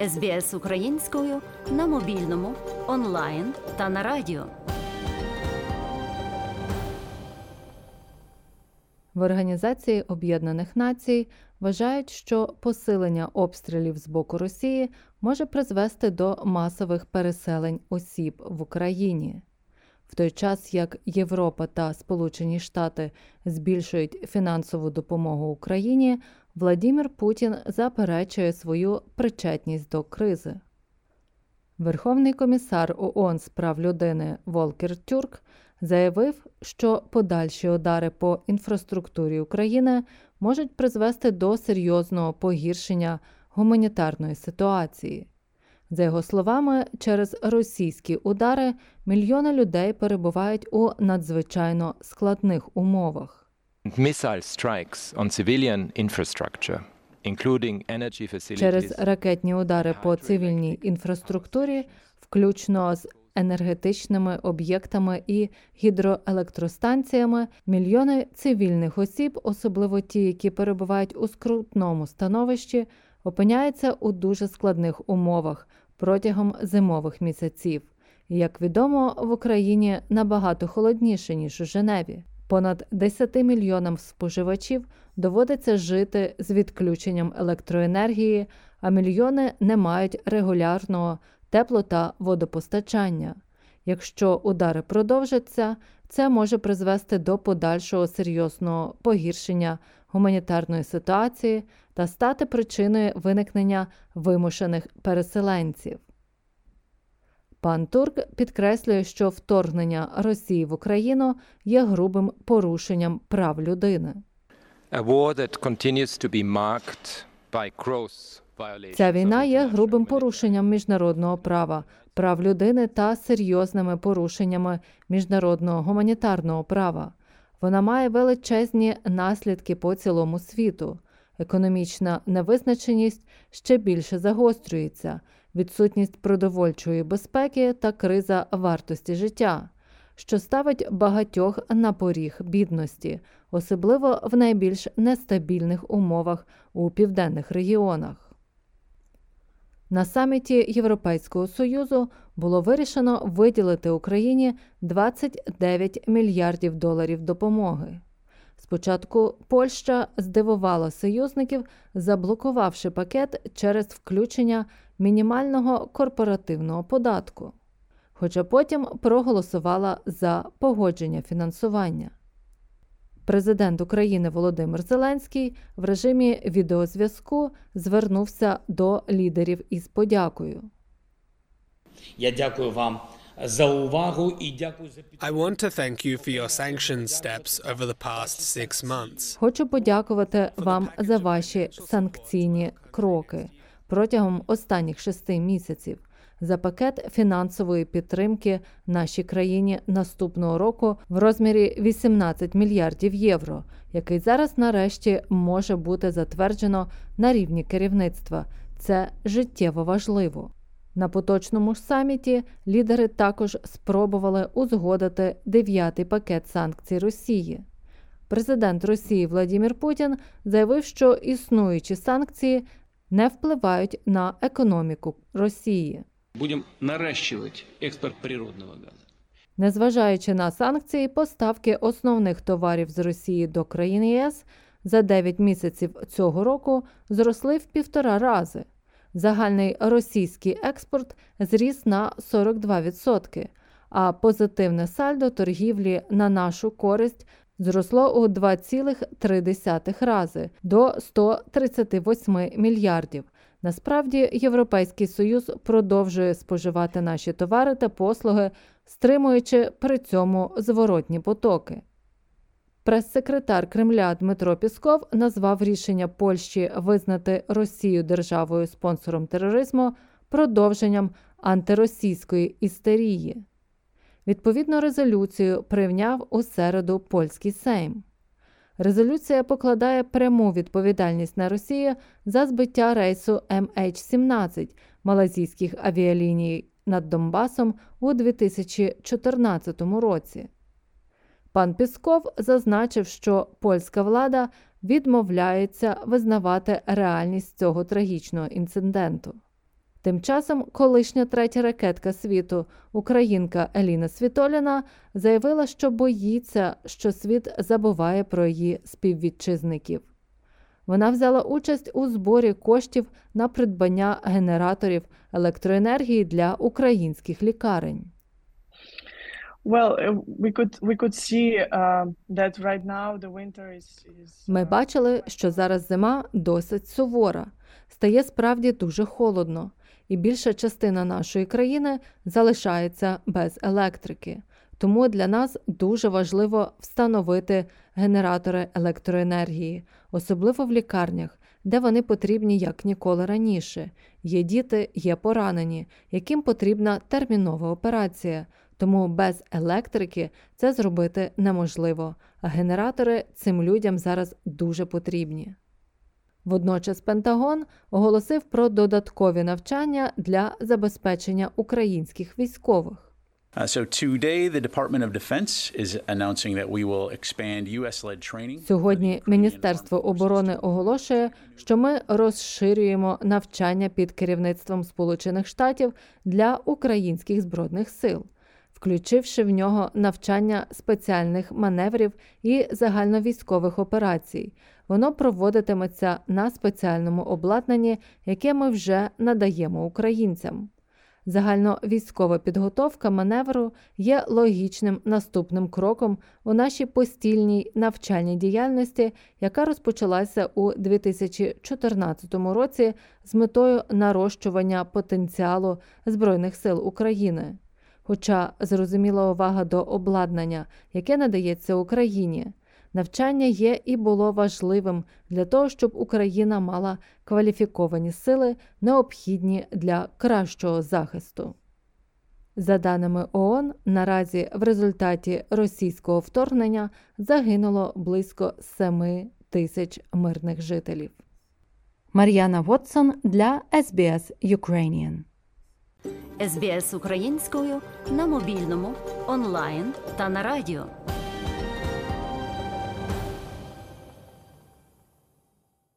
СБС українською на мобільному, онлайн та на радіо. В Організації Об'єднаних Націй вважають, що посилення обстрілів з боку Росії може призвести до масових переселень осіб в Україні. В той час як Європа та Сполучені Штати збільшують фінансову допомогу Україні, Владімір Путін заперечує свою причетність до кризи. Верховний комісар ООН з прав людини Волкер Тюрк заявив, що подальші удари по інфраструктурі України можуть призвести до серйозного погіршення гуманітарної ситуації. За його словами, через російські удари мільйони людей перебувають у надзвичайно складних умовах. Через ракетні удари по цивільній інфраструктурі, включно з енергетичними об'єктами і гідроелектростанціями, мільйони цивільних осіб, особливо ті, які перебувають у скрутному становищі, опиняються у дуже складних умовах протягом зимових місяців. Як відомо, в Україні набагато холодніше ніж у Женеві. Понад 10 мільйонам споживачів доводиться жити з відключенням електроенергії, а мільйони не мають регулярного тепло та водопостачання. Якщо удари продовжаться, це може призвести до подальшого серйозного погіршення гуманітарної ситуації та стати причиною виникнення вимушених переселенців. Пан Турк підкреслює, що вторгнення Росії в Україну є грубим порушенням прав людини. Ця війна є грубим порушенням міжнародного права, прав людини та серйозними порушеннями міжнародного гуманітарного права. Вона має величезні наслідки по цілому світу. Економічна невизначеність ще більше загострюється, відсутність продовольчої безпеки та криза вартості життя, що ставить багатьох на поріг бідності, особливо в найбільш нестабільних умовах у південних регіонах. На саміті Європейського Союзу було вирішено виділити Україні 29 мільярдів доларів допомоги. Спочатку Польща здивувала союзників, заблокувавши пакет через включення мінімального корпоративного податку, хоча потім проголосувала за погодження фінансування. Президент України Володимир Зеленський в режимі відеозв'язку звернувся до лідерів із подякою. Я дякую вам за увагу і дякую за підтримку. I want to thank you for your sanctions steps over the past six months. Хочу подякувати вам за ваші санкційні кроки протягом останніх шести місяців за пакет фінансової підтримки нашій країні наступного року в розмірі 18 мільярдів євро, який зараз нарешті може бути затверджено на рівні керівництва. Це життєво важливо. На поточному саміті лідери також спробували узгодити дев'ятий пакет санкцій Росії. Президент Росії Владимир Путін заявив, що існуючі санкції не впливають на економіку Росії. Будем наращивать экспорт природного газа. Незважаючи на санкції, поставки основних товарів з Росії до країн ЄС за 9 місяців цього року зросли в півтора рази. Загальний російський експорт зріс на 42%, а позитивне сальдо торгівлі на нашу користь зросло у 2,3 рази до 138 мільярдів. Насправді, Європейський Союз продовжує споживати наші товари та послуги, стримуючи при цьому зворотні потоки. Прес-секретар Кремля Дмитро Пісков назвав рішення Польщі визнати Росію державою спонсором тероризму продовженням антиросійської істерії. Відповідну резолюцію прийняв у середу польський Сейм. Резолюція покладає пряму відповідальність на Росію за збиття рейсу MH17 малазійських авіаліній над Донбасом у 2014 році. Пан Пісков зазначив, що польська влада відмовляється визнавати реальність цього трагічного інциденту. Тим часом колишня третя ракетка світу, українка Еліна Світоліна, заявила, що боїться, що світ забуває про її співвітчизників. Вона взяла участь у зборі коштів на придбання генераторів електроенергії для українських лікарень. Ми бачили, що зараз зима досить сувора, стає справді дуже холодно, і більша частина нашої країни залишається без електрики. Тому для нас дуже важливо встановити генератори електроенергії, особливо в лікарнях, де вони потрібні як ніколи раніше. Є діти, є поранені, яким потрібна термінова операція. Тому без електрики це зробити неможливо, а генератори цим людям зараз дуже потрібні. Водночас Пентагон оголосив про додаткові навчання для забезпечення українських військових. Uh, Сьогодні Міністерство оборони оголошує, що ми розширюємо навчання під керівництвом Сполучених Штатів для українських збройних сил, включивши в нього навчання спеціальних маневрів і загальновійськових операцій. Воно проводитиметься на спеціальному обладнанні, яке ми вже надаємо українцям. Загальновійськова підготовка маневру є логічним наступним кроком у нашій постільній навчальній діяльності, яка розпочалася у 2014 році з метою нарощування потенціалу Збройних сил України. Хоча зрозуміла увага до обладнання, яке надається Україні. Навчання є і було важливим для того, щоб Україна мала кваліфіковані сили, необхідні для кращого захисту. За даними ООН, наразі в результаті російського вторгнення загинуло близько 7 тисяч мирних жителів. Мар'яна Вотсон для SBS Ukrainian СБС українською на мобільному, онлайн та на радіо.